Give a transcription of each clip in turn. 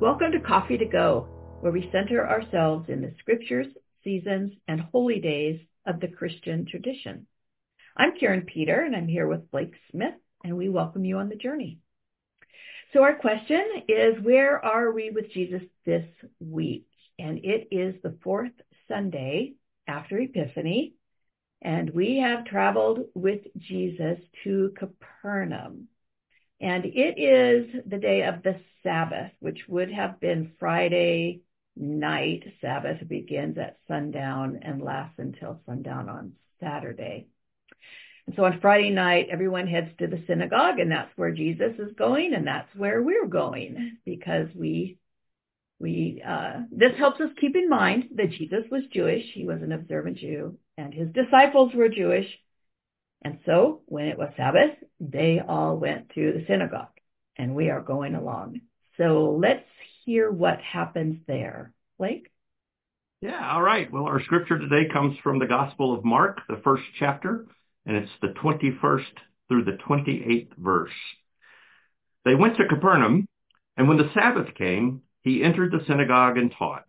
Welcome to Coffee to Go, where we center ourselves in the scriptures, seasons, and holy days of the Christian tradition. I'm Karin Peter, and I'm here with Blake Smith, and we welcome you on the journey. So our question is, where are we with Jesus this week? And it is the fourth Sunday after Epiphany, and we have traveled with Jesus to Capernaum. And it is the day of the Sabbath, which would have been Friday night. Sabbath begins at sundown and lasts until sundown on Saturday. And so on Friday night, everyone heads to the synagogue, and that's where Jesus is going, and that's where we're going because we we uh, this helps us keep in mind that Jesus was Jewish. He was an observant Jew, and his disciples were Jewish. And so when it was Sabbath, they all went to the synagogue and we are going along. So let's hear what happens there. Blake? Yeah, all right. Well, our scripture today comes from the Gospel of Mark, the first chapter, and it's the 21st through the 28th verse. They went to Capernaum, and when the Sabbath came, he entered the synagogue and taught.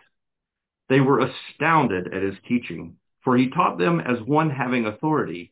They were astounded at his teaching, for he taught them as one having authority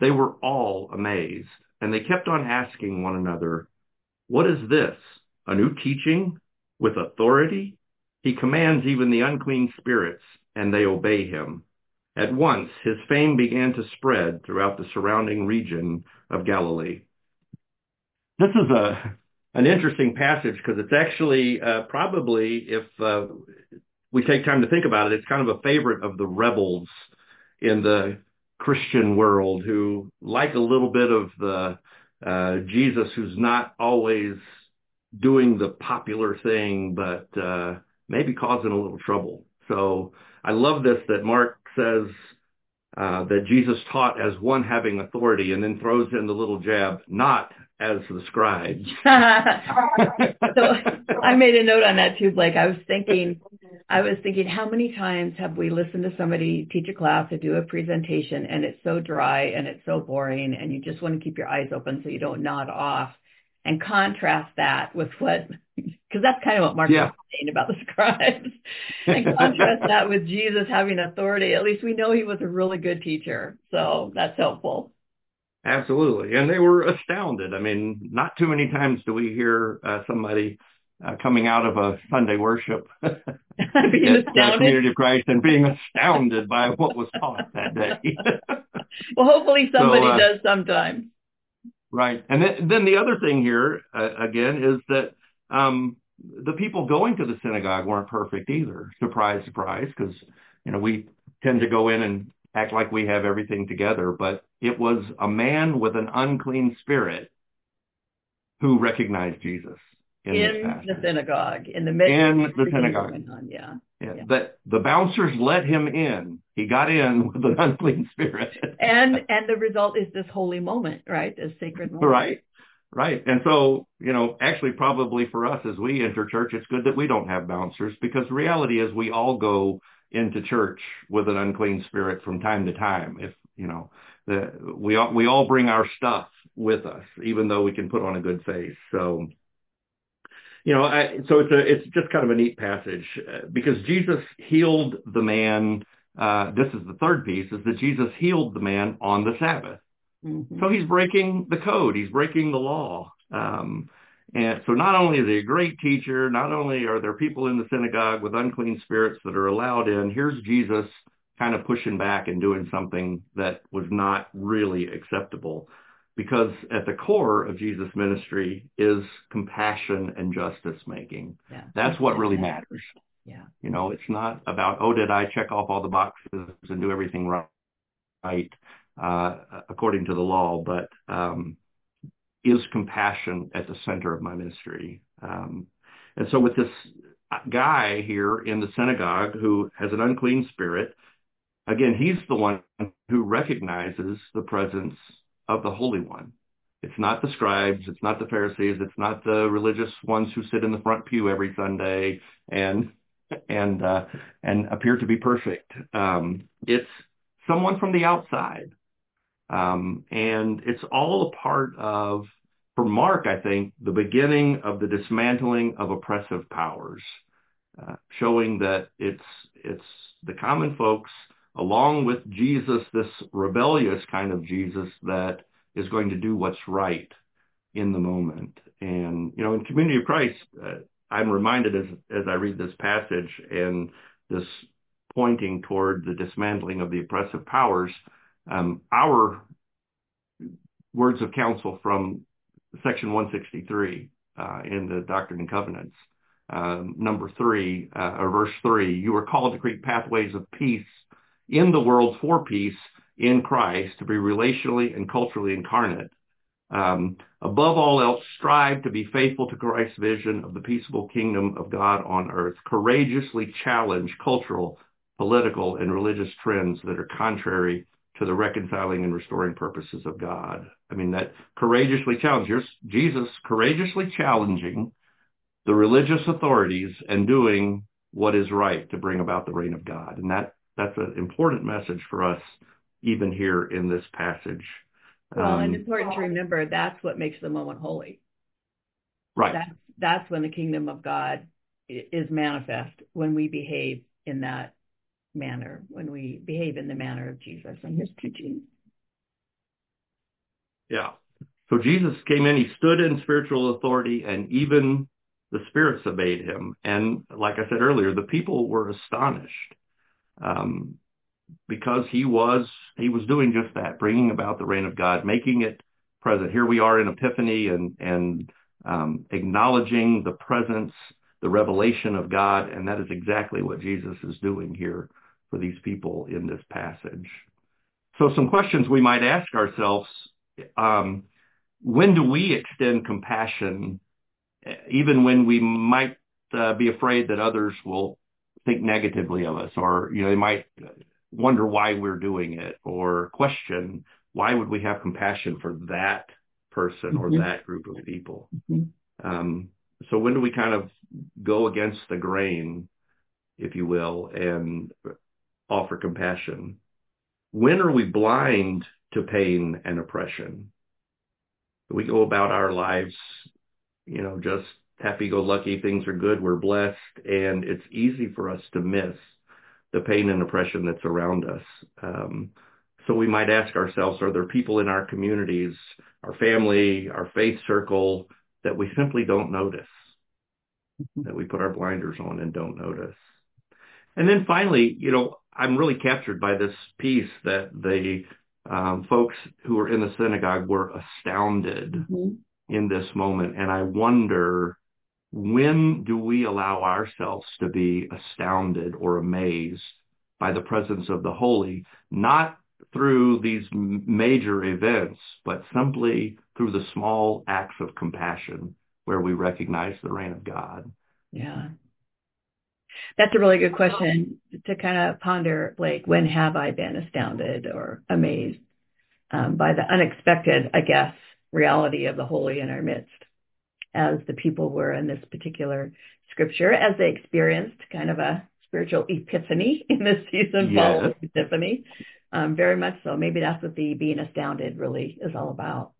They were all amazed and they kept on asking one another, What is this? A new teaching with authority? He commands even the unclean spirits, and they obey him. At once his fame began to spread throughout the surrounding region of Galilee. This is a an interesting passage because it's actually uh, probably, if uh, we take time to think about it, it's kind of a favorite of the rebels in the Christian world who like a little bit of the uh, Jesus who's not always doing the popular thing, but uh, maybe causing a little trouble. So I love this that Mark says uh, that Jesus taught as one having authority and then throws in the little jab, not as the scribes. so I made a note on that too, Blake. I was thinking, I was thinking, how many times have we listened to somebody teach a class or do a presentation and it's so dry and it's so boring and you just want to keep your eyes open so you don't nod off and contrast that with what, because that's kind of what Mark yeah. was saying about the scribes and contrast that with Jesus having authority. At least we know he was a really good teacher. So that's helpful. Absolutely. And they were astounded. I mean, not too many times do we hear uh, somebody uh, coming out of a Sunday worship at the Community of Christ and being astounded by what was taught that day. well, hopefully somebody so, uh, does sometime. Right. And then, then the other thing here, uh, again, is that um, the people going to the synagogue weren't perfect either. Surprise, surprise, because, you know, we tend to go in and act like we have everything together, but it was a man with an unclean spirit who recognized Jesus in, in the synagogue, in the midst in the synagogue. Yeah. yeah. yeah. But the bouncers let him in. He got in with an unclean spirit. and and the result is this holy moment, right? This sacred moment. Right. Right. And so, you know, actually probably for us as we enter church, it's good that we don't have bouncers because the reality is we all go into church with an unclean spirit from time to time. If, you know, the, we all, we all bring our stuff with us, even though we can put on a good face. So, you know, I, so it's a, it's just kind of a neat passage uh, because Jesus healed the man. Uh, this is the third piece is that Jesus healed the man on the Sabbath. Mm-hmm. So he's breaking the code. He's breaking the law. Um, and so not only is he a great teacher, not only are there people in the synagogue with unclean spirits that are allowed in, here's Jesus kind of pushing back and doing something that was not really acceptable. Because at the core of Jesus' ministry is compassion and justice making. Yeah. That's what really matters. Yeah. You know, it's not about, oh, did I check off all the boxes and do everything right, right uh, according to the law, but um, is compassion at the center of my ministry. Um, and so with this guy here in the synagogue who has an unclean spirit, again, he's the one who recognizes the presence of the Holy One. It's not the scribes, it's not the Pharisees, it's not the religious ones who sit in the front pew every Sunday and and uh, and appear to be perfect. Um, it's someone from the outside, um, and it's all a part of, for Mark, I think, the beginning of the dismantling of oppressive powers, uh, showing that it's it's the common folks along with Jesus, this rebellious kind of Jesus that is going to do what's right in the moment. And, you know, in Community of Christ, uh, I'm reminded as, as I read this passage and this pointing toward the dismantling of the oppressive powers, um, our words of counsel from section 163 uh, in the Doctrine and Covenants, um, number three, uh, or verse three, you are called to create pathways of peace in the world for peace in Christ, to be relationally and culturally incarnate. Um, above all else, strive to be faithful to Christ's vision of the peaceable kingdom of God on earth. Courageously challenge cultural, political, and religious trends that are contrary to the reconciling and restoring purposes of God. I mean, that courageously challenge, Jesus courageously challenging the religious authorities and doing what is right to bring about the reign of God. And that that's an important message for us even here in this passage. Well, um, and important to remember that's what makes the moment holy. Right. That's, that's when the kingdom of God is manifest, when we behave in that manner, when we behave in the manner of Jesus and his teachings. Yeah. So Jesus came in, he stood in spiritual authority, and even the spirits obeyed him. And like I said earlier, the people were astonished um, because he was he was doing just that, bringing about the reign of God, making it present. Here we are in Epiphany and and um, acknowledging the presence, the revelation of God, and that is exactly what Jesus is doing here for these people in this passage. So some questions we might ask ourselves. Um, when do we extend compassion, even when we might uh, be afraid that others will think negatively of us or, you know, they might wonder why we're doing it or question why would we have compassion for that person mm-hmm. or that group of people. Mm-hmm. Um, so when do we kind of go against the grain, if you will, and offer compassion? When are we blind to pain and oppression? We go about our lives, you know, just happy-go-lucky, things are good, we're blessed, and it's easy for us to miss the pain and oppression that's around us. Um, so we might ask ourselves, are there people in our communities, our family, our faith circle that we simply don't notice, mm-hmm. that we put our blinders on and don't notice? And then finally, you know, I'm really captured by this piece that the um, folks who were in the synagogue were astounded mm-hmm. in this moment. And I wonder when do we allow ourselves to be astounded or amazed by the presence of the holy, not through these major events, but simply through the small acts of compassion where we recognize the reign of God? Yeah. That's a really good question to kind of ponder, Blake. When have I been astounded or amazed um, by the unexpected, I guess, reality of the holy in our midst? As the people were in this particular scripture, as they experienced kind of a spiritual epiphany in this season yes. following Epiphany. Um, very much so. Maybe that's what the being astounded really is all about.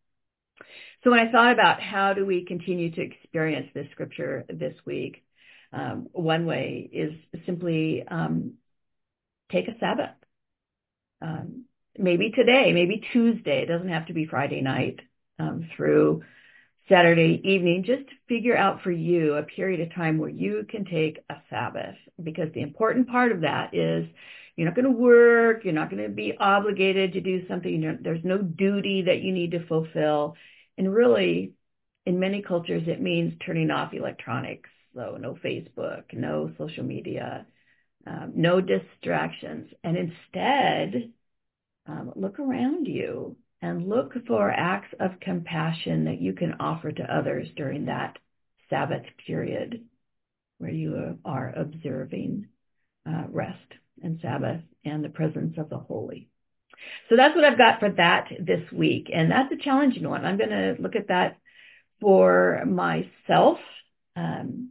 So when I thought about how do we continue to experience this scripture this week, um, one way is simply um, take a Sabbath. Um, maybe today, maybe Tuesday. It doesn't have to be Friday night. Um, through Saturday evening, just to figure out for you a period of time where you can take a Sabbath because the important part of that is you're not going to work, you're not going to be obligated to do something, there's no duty that you need to fulfill. And really, in many cultures, it means turning off electronics. So no Facebook, no social media, um, no distractions. And instead, um, look around you and look for acts of compassion that you can offer to others during that Sabbath period. where you are observing uh, rest and Sabbath and the presence of the holy. So that's what I've got for that this week. And that's a challenging one. I'm going to look at that for myself. Um,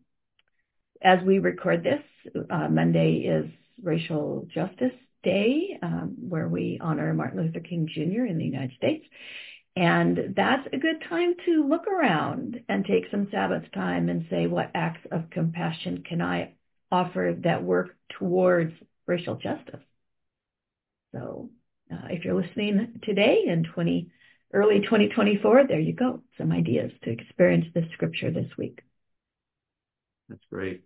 as we record this, uh, Monday is Racial Justice Day, um, where we honor Martin Luther King Jr. in the United States. And that's a good time to look around and take some Sabbath time and say, what acts of compassion can I offer that work towards racial justice? So uh, if you're listening today in 20, early 2024, there you go. Some ideas to experience this scripture this week. That's great.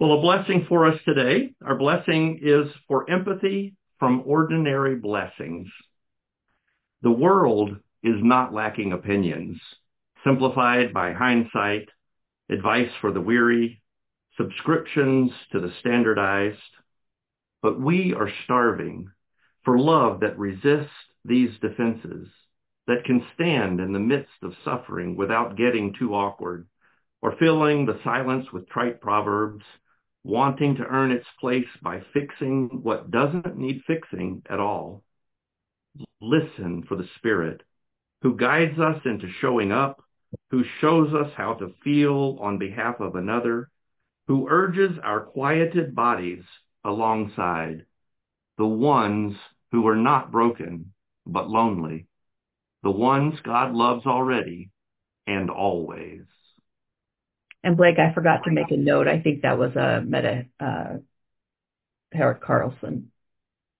Well, a blessing for us today. Our blessing is for empathy from ordinary blessings. The world is not lacking opinions, simplified by hindsight, advice for the weary, subscriptions to the standardized. But we are starving for love that resists these defenses, that can stand in the midst of suffering without getting too awkward, or filling the silence with trite proverbs, wanting to earn its place by fixing what doesn't need fixing at all. Listen for the Spirit who guides us into showing up, who shows us how to feel on behalf of another, who urges our quieted bodies alongside the ones who are not broken, but lonely, the ones God loves already and always. And Blake, I forgot to make a note. I think that was a Meta uh, Herrick Carlson.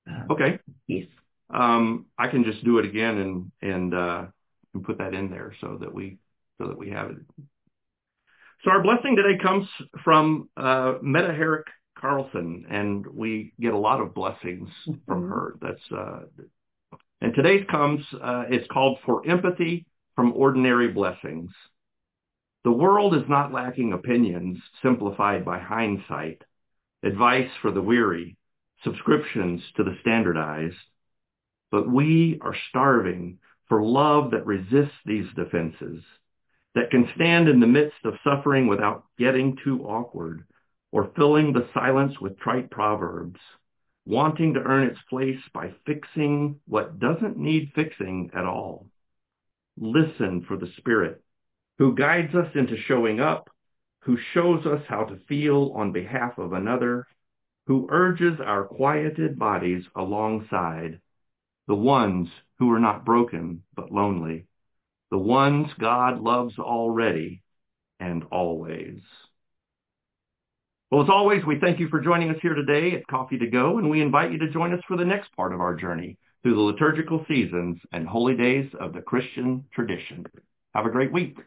Uh, okay. Piece. Um, I can just do it again and and uh, and put that in there so that we so that we have it. So our blessing today comes from uh, Meta Herrick Carlson, and we get a lot of blessings mm-hmm. from her. That's uh, and today's comes. Uh, it's called "For Empathy from Ordinary Blessings." The world is not lacking opinions simplified by hindsight, advice for the weary, subscriptions to the standardized, but we are starving for love that resists these defenses, that can stand in the midst of suffering without getting too awkward or filling the silence with trite proverbs, wanting to earn its place by fixing what doesn't need fixing at all. Listen for the Spirit who guides us into showing up, who shows us how to feel on behalf of another, who urges our quieted bodies alongside, the ones who are not broken but lonely, the ones God loves already and always. Well, as always, we thank you for joining us here today at Coffee to Go, and we invite you to join us for the next part of our journey through the liturgical seasons and holy days of the Christian tradition. Have a great week.